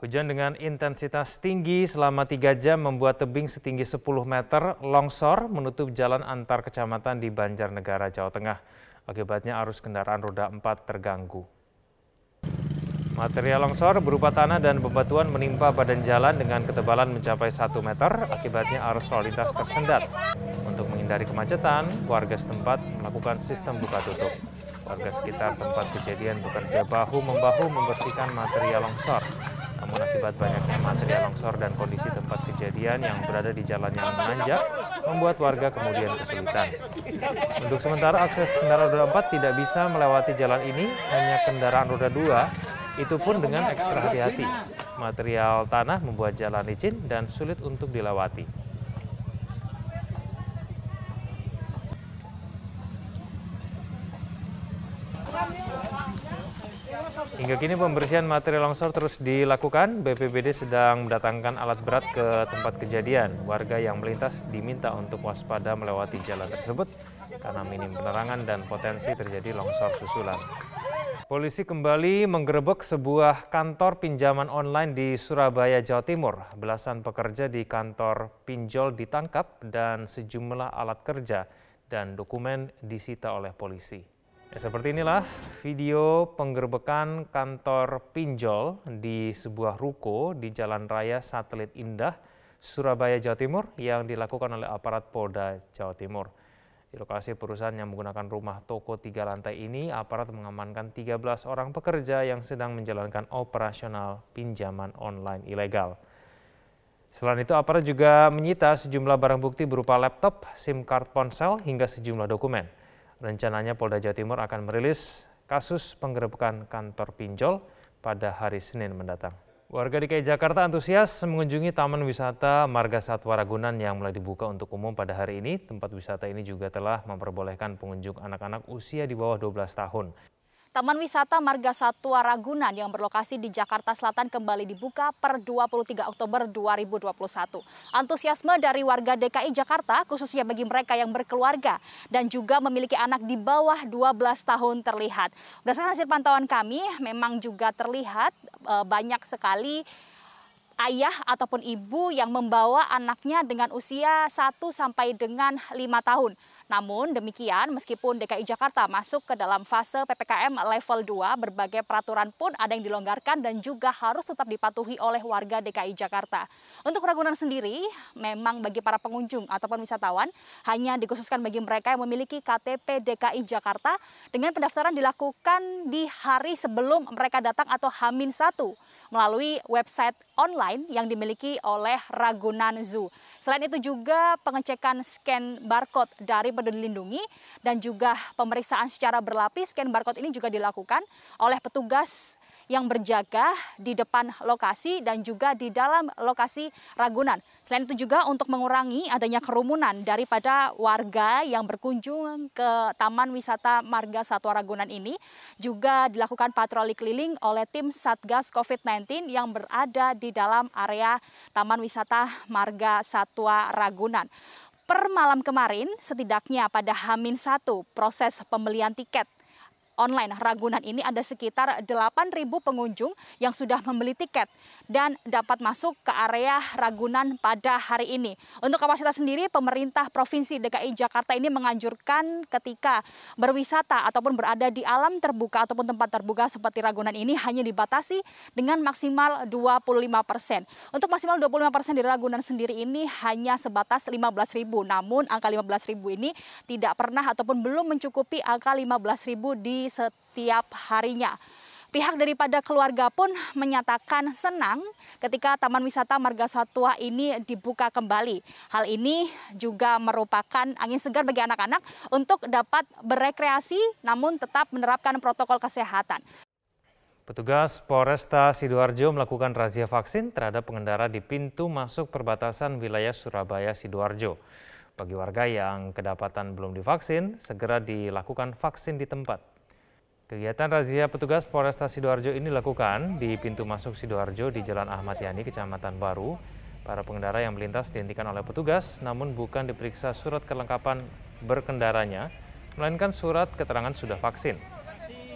Hujan dengan intensitas tinggi selama tiga jam membuat tebing setinggi 10 meter longsor menutup jalan antar kecamatan di Banjarnegara, Jawa Tengah. Akibatnya arus kendaraan roda 4 terganggu. Material longsor berupa tanah dan bebatuan menimpa badan jalan dengan ketebalan mencapai 1 meter. Akibatnya arus lalu lintas tersendat. Untuk menghindari kemacetan, warga setempat melakukan sistem buka tutup. Warga sekitar tempat kejadian bekerja bahu-membahu membersihkan material longsor. Namun akibat banyaknya material longsor dan kondisi tempat kejadian yang berada di jalan yang menanjak, membuat warga kemudian kesulitan. Untuk sementara akses kendaraan roda 4 tidak bisa melewati jalan ini, hanya kendaraan roda 2, itu pun dengan ekstra hati-hati. Material tanah membuat jalan licin dan sulit untuk dilewati. Hingga kini pembersihan material longsor terus dilakukan. BPBD sedang mendatangkan alat berat ke tempat kejadian. Warga yang melintas diminta untuk waspada melewati jalan tersebut karena minim penerangan dan potensi terjadi longsor susulan. Polisi kembali menggerebek sebuah kantor pinjaman online di Surabaya, Jawa Timur. Belasan pekerja di kantor pinjol ditangkap dan sejumlah alat kerja dan dokumen disita oleh polisi. Ya, seperti inilah video penggerbekan kantor pinjol di sebuah ruko di Jalan Raya Satelit Indah, Surabaya, Jawa Timur yang dilakukan oleh aparat Polda Jawa Timur. Di lokasi perusahaan yang menggunakan rumah toko tiga lantai ini, aparat mengamankan 13 orang pekerja yang sedang menjalankan operasional pinjaman online ilegal. Selain itu, aparat juga menyita sejumlah barang bukti berupa laptop, SIM card ponsel, hingga sejumlah dokumen. Rencananya Polda Jawa Timur akan merilis kasus penggerebekan kantor pinjol pada hari Senin mendatang. Warga DKI Jakarta antusias mengunjungi Taman Wisata Marga Satwa Ragunan yang mulai dibuka untuk umum pada hari ini. Tempat wisata ini juga telah memperbolehkan pengunjung anak-anak usia di bawah 12 tahun. Taman Wisata Marga Satwa Ragunan yang berlokasi di Jakarta Selatan kembali dibuka per 23 Oktober 2021. Antusiasme dari warga DKI Jakarta, khususnya bagi mereka yang berkeluarga dan juga memiliki anak di bawah 12 tahun terlihat. Berdasarkan hasil pantauan kami, memang juga terlihat e, banyak sekali ayah ataupun ibu yang membawa anaknya dengan usia 1 sampai dengan 5 tahun. Namun demikian, meskipun DKI Jakarta masuk ke dalam fase PPKM level 2, berbagai peraturan pun ada yang dilonggarkan dan juga harus tetap dipatuhi oleh warga DKI Jakarta. Untuk Ragunan sendiri, memang bagi para pengunjung ataupun wisatawan, hanya dikhususkan bagi mereka yang memiliki KTP DKI Jakarta dengan pendaftaran dilakukan di hari sebelum mereka datang atau Hamin 1 melalui website online yang dimiliki oleh Ragunan Zoo. Selain itu juga pengecekan scan barcode dari Peduli Lindungi dan juga pemeriksaan secara berlapis scan barcode ini juga dilakukan oleh petugas yang berjaga di depan lokasi dan juga di dalam lokasi Ragunan. Selain itu juga untuk mengurangi adanya kerumunan daripada warga yang berkunjung ke Taman Wisata Marga Satwa Ragunan ini juga dilakukan patroli keliling oleh tim Satgas COVID-19 yang berada di dalam area Taman Wisata Marga Satwa Ragunan per malam kemarin setidaknya pada Hamin 1 proses pembelian tiket online Ragunan ini ada sekitar 8.000 pengunjung yang sudah membeli tiket dan dapat masuk ke area Ragunan pada hari ini. Untuk kapasitas sendiri, pemerintah Provinsi DKI Jakarta ini menganjurkan ketika berwisata ataupun berada di alam terbuka ataupun tempat terbuka seperti Ragunan ini hanya dibatasi dengan maksimal 25 persen. Untuk maksimal 25 persen di Ragunan sendiri ini hanya sebatas 15.000. Namun angka 15.000 ini tidak pernah ataupun belum mencukupi angka 15.000 di setiap harinya. Pihak daripada keluarga pun menyatakan senang ketika Taman Wisata Marga Satwa ini dibuka kembali. Hal ini juga merupakan angin segar bagi anak-anak untuk dapat berekreasi namun tetap menerapkan protokol kesehatan. Petugas Polresta Sidoarjo melakukan razia vaksin terhadap pengendara di pintu masuk perbatasan wilayah Surabaya Sidoarjo. Bagi warga yang kedapatan belum divaksin, segera dilakukan vaksin di tempat. Kegiatan razia petugas Polresta Sidoarjo ini dilakukan di pintu masuk Sidoarjo di Jalan Ahmad Yani, Kecamatan Baru. Para pengendara yang melintas dihentikan oleh petugas, namun bukan diperiksa surat kelengkapan berkendaranya, melainkan surat keterangan sudah vaksin.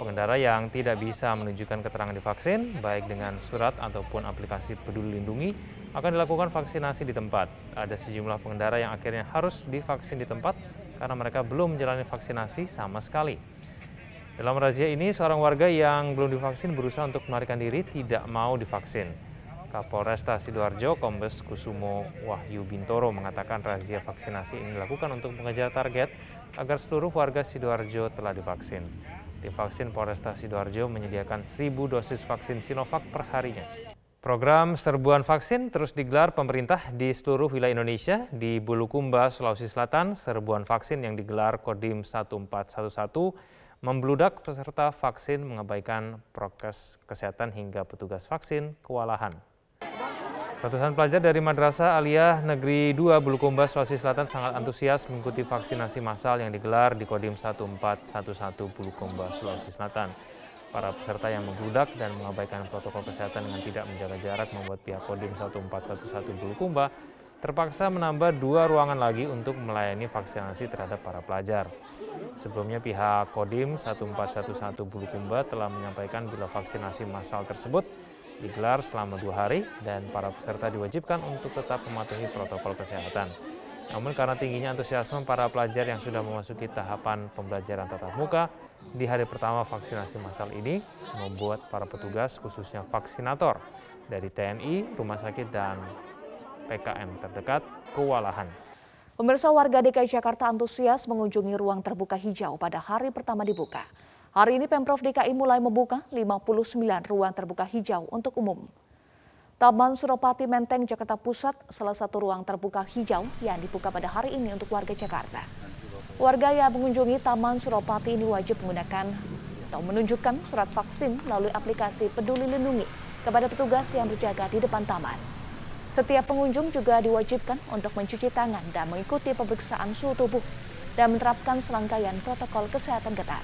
Pengendara yang tidak bisa menunjukkan keterangan divaksin, baik dengan surat ataupun aplikasi peduli lindungi, akan dilakukan vaksinasi di tempat. Ada sejumlah pengendara yang akhirnya harus divaksin di tempat karena mereka belum menjalani vaksinasi sama sekali. Dalam razia ini, seorang warga yang belum divaksin berusaha untuk melarikan diri tidak mau divaksin. Kapolresta Sidoarjo Kombes Kusumo Wahyu Bintoro mengatakan razia vaksinasi ini dilakukan untuk mengejar target agar seluruh warga Sidoarjo telah divaksin. Tim vaksin Polresta Sidoarjo menyediakan 1.000 dosis vaksin Sinovac per harinya. Program serbuan vaksin terus digelar pemerintah di seluruh wilayah Indonesia. Di Bulukumba, Sulawesi Selatan, serbuan vaksin yang digelar Kodim 1411 membludak peserta vaksin mengabaikan prokes kesehatan hingga petugas vaksin kewalahan. Ratusan pelajar dari Madrasah Aliyah Negeri 2 Bulukumba, Sulawesi Selatan sangat antusias mengikuti vaksinasi massal yang digelar di Kodim 1411 Bulukumba, Sulawesi Selatan. Para peserta yang membludak dan mengabaikan protokol kesehatan dengan tidak menjaga jarak membuat pihak Kodim 1411 Bulukumba terpaksa menambah dua ruangan lagi untuk melayani vaksinasi terhadap para pelajar. Sebelumnya pihak Kodim 1411 Bulukumba telah menyampaikan bila vaksinasi massal tersebut digelar selama dua hari dan para peserta diwajibkan untuk tetap mematuhi protokol kesehatan. Namun karena tingginya antusiasme para pelajar yang sudah memasuki tahapan pembelajaran tatap muka di hari pertama vaksinasi massal ini membuat para petugas khususnya vaksinator dari TNI, rumah sakit dan PKM terdekat kewalahan. Pemirsa warga DKI Jakarta antusias mengunjungi ruang terbuka hijau pada hari pertama dibuka. Hari ini Pemprov DKI mulai membuka 59 ruang terbuka hijau untuk umum. Taman Suropati Menteng, Jakarta Pusat, salah satu ruang terbuka hijau yang dibuka pada hari ini untuk warga Jakarta. Warga yang mengunjungi Taman Suropati ini wajib menggunakan atau menunjukkan surat vaksin melalui aplikasi Peduli Lindungi kepada petugas yang berjaga di depan taman. Setiap pengunjung juga diwajibkan untuk mencuci tangan dan mengikuti pemeriksaan suhu tubuh dan menerapkan serangkaian protokol kesehatan ketat.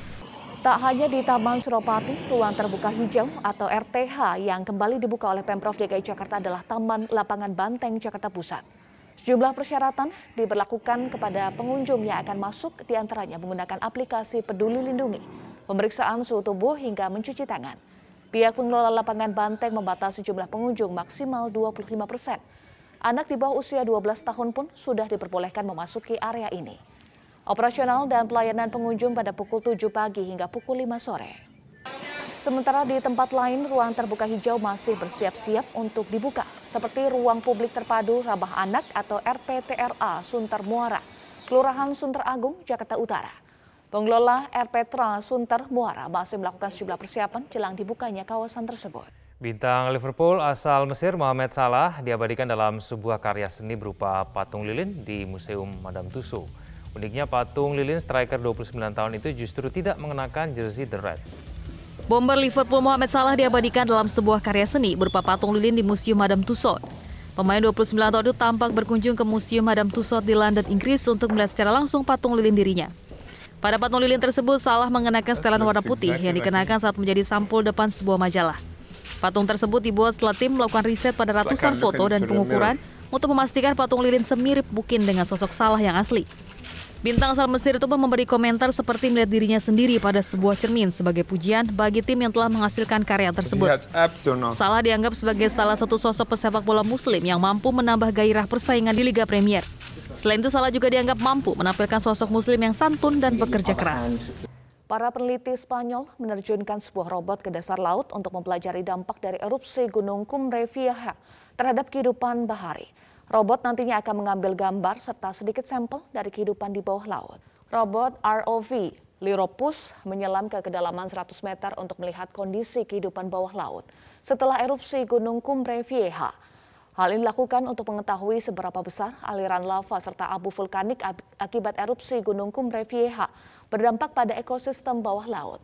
Tak hanya di Taman Suropati, ruang terbuka hijau atau RTH yang kembali dibuka oleh Pemprov DKI Jakarta adalah Taman Lapangan Banteng Jakarta Pusat. Sejumlah persyaratan diberlakukan kepada pengunjung yang akan masuk di antaranya menggunakan aplikasi Peduli Lindungi, pemeriksaan suhu tubuh hingga mencuci tangan. Pihak pengelola lapangan Banteng membatasi jumlah pengunjung maksimal 25 persen. Anak di bawah usia 12 tahun pun sudah diperbolehkan memasuki area ini. Operasional dan pelayanan pengunjung pada pukul 7 pagi hingga pukul 5 sore. Sementara di tempat lain, ruang terbuka hijau masih bersiap-siap untuk dibuka, seperti ruang publik terpadu Rabah Anak atau RPTRA Sunter Muara, Kelurahan Sunter Agung, Jakarta Utara. Pengelola RPTRA Sunter Muara masih melakukan sejumlah persiapan jelang dibukanya kawasan tersebut. Bintang Liverpool asal Mesir Mohamed Salah diabadikan dalam sebuah karya seni berupa patung lilin di Museum Madame Tussauds. Uniknya patung lilin striker 29 tahun itu justru tidak mengenakan jersey The Red. Bomber Liverpool Mohamed Salah diabadikan dalam sebuah karya seni berupa patung lilin di Museum Madame Tussauds. Pemain 29 tahun itu tampak berkunjung ke Museum Madame Tussauds di London, Inggris untuk melihat secara langsung patung lilin dirinya. Pada patung lilin tersebut, Salah mengenakan setelan warna putih yang dikenakan saat menjadi sampul depan sebuah majalah. Patung tersebut dibuat setelah tim melakukan riset pada ratusan foto dan pengukuran untuk memastikan patung lilin semirip mungkin dengan sosok Salah yang asli. Bintang asal Mesir itu pun memberi komentar seperti melihat dirinya sendiri pada sebuah cermin sebagai pujian bagi tim yang telah menghasilkan karya tersebut. Salah dianggap sebagai salah satu sosok pesepak bola muslim yang mampu menambah gairah persaingan di Liga Premier. Selain itu Salah juga dianggap mampu menampilkan sosok muslim yang santun dan bekerja keras. Para peneliti Spanyol menerjunkan sebuah robot ke dasar laut untuk mempelajari dampak dari erupsi Gunung Cumbre Vieja terhadap kehidupan bahari. Robot nantinya akan mengambil gambar serta sedikit sampel dari kehidupan di bawah laut. Robot ROV Liropus menyelam ke kedalaman 100 meter untuk melihat kondisi kehidupan bawah laut setelah erupsi Gunung Cumbre Vieja. Hal ini dilakukan untuk mengetahui seberapa besar aliran lava serta abu vulkanik akibat erupsi Gunung Cumbre berdampak pada ekosistem bawah laut.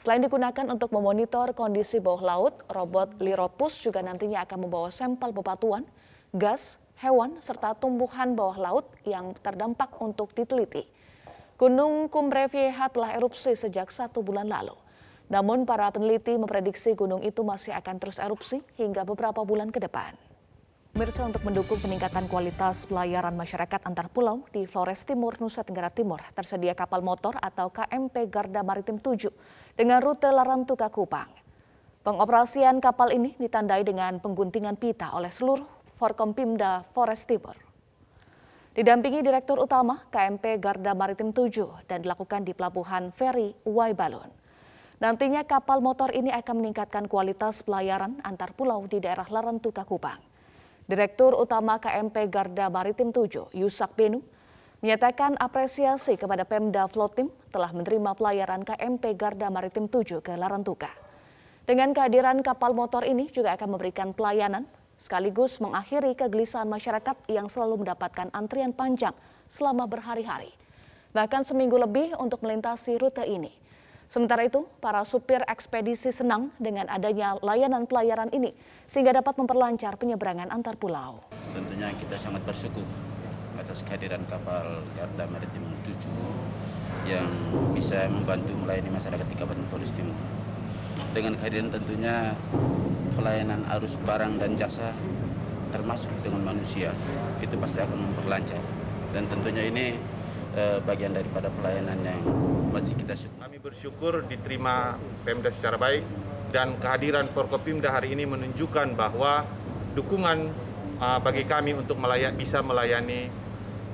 Selain digunakan untuk memonitor kondisi bawah laut, robot Liropus juga nantinya akan membawa sampel bebatuan, gas, hewan, serta tumbuhan bawah laut yang terdampak untuk diteliti. Gunung Cumbre telah erupsi sejak satu bulan lalu. Namun para peneliti memprediksi gunung itu masih akan terus erupsi hingga beberapa bulan ke depan. Pemirsa untuk mendukung peningkatan kualitas pelayaran masyarakat antar pulau di Flores Timur, Nusa Tenggara Timur, tersedia kapal motor atau KMP Garda Maritim 7 dengan rute Larantuka Kupang. Pengoperasian kapal ini ditandai dengan pengguntingan pita oleh seluruh Forkompimda Flores Timur. Didampingi Direktur Utama KMP Garda Maritim 7 dan dilakukan di Pelabuhan Feri Waibalun. Nantinya kapal motor ini akan meningkatkan kualitas pelayaran antar pulau di daerah Larantuka Kupang. Direktur Utama KMP Garda Maritim 7, Yusak Benu, menyatakan apresiasi kepada Pemda Flotim telah menerima pelayaran KMP Garda Maritim 7 ke Larantuka. Dengan kehadiran kapal motor ini juga akan memberikan pelayanan sekaligus mengakhiri kegelisahan masyarakat yang selalu mendapatkan antrian panjang selama berhari-hari. Bahkan seminggu lebih untuk melintasi rute ini. Sementara itu, para supir ekspedisi senang dengan adanya layanan pelayaran ini sehingga dapat memperlancar penyeberangan antar pulau. Tentunya kita sangat bersyukur atas kehadiran kapal Garda Maritim 7 yang bisa membantu melayani masyarakat di Kabupaten Flores Timur. Dengan kehadiran tentunya pelayanan arus barang dan jasa termasuk dengan manusia itu pasti akan memperlancar dan tentunya ini eh, bagian daripada pelayanan yang masih kita syukur. Kami bersyukur diterima Pemda secara baik dan kehadiran Forkopimda hari ini menunjukkan bahwa dukungan uh, bagi kami untuk melaya, bisa melayani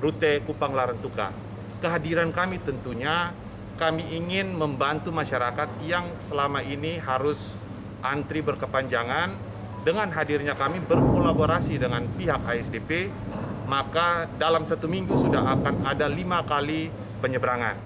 rute Kupang Larantuka. Kehadiran kami tentunya kami ingin membantu masyarakat yang selama ini harus antri berkepanjangan dengan hadirnya kami berkolaborasi dengan pihak ASDP maka dalam satu minggu sudah akan ada lima kali penyeberangan.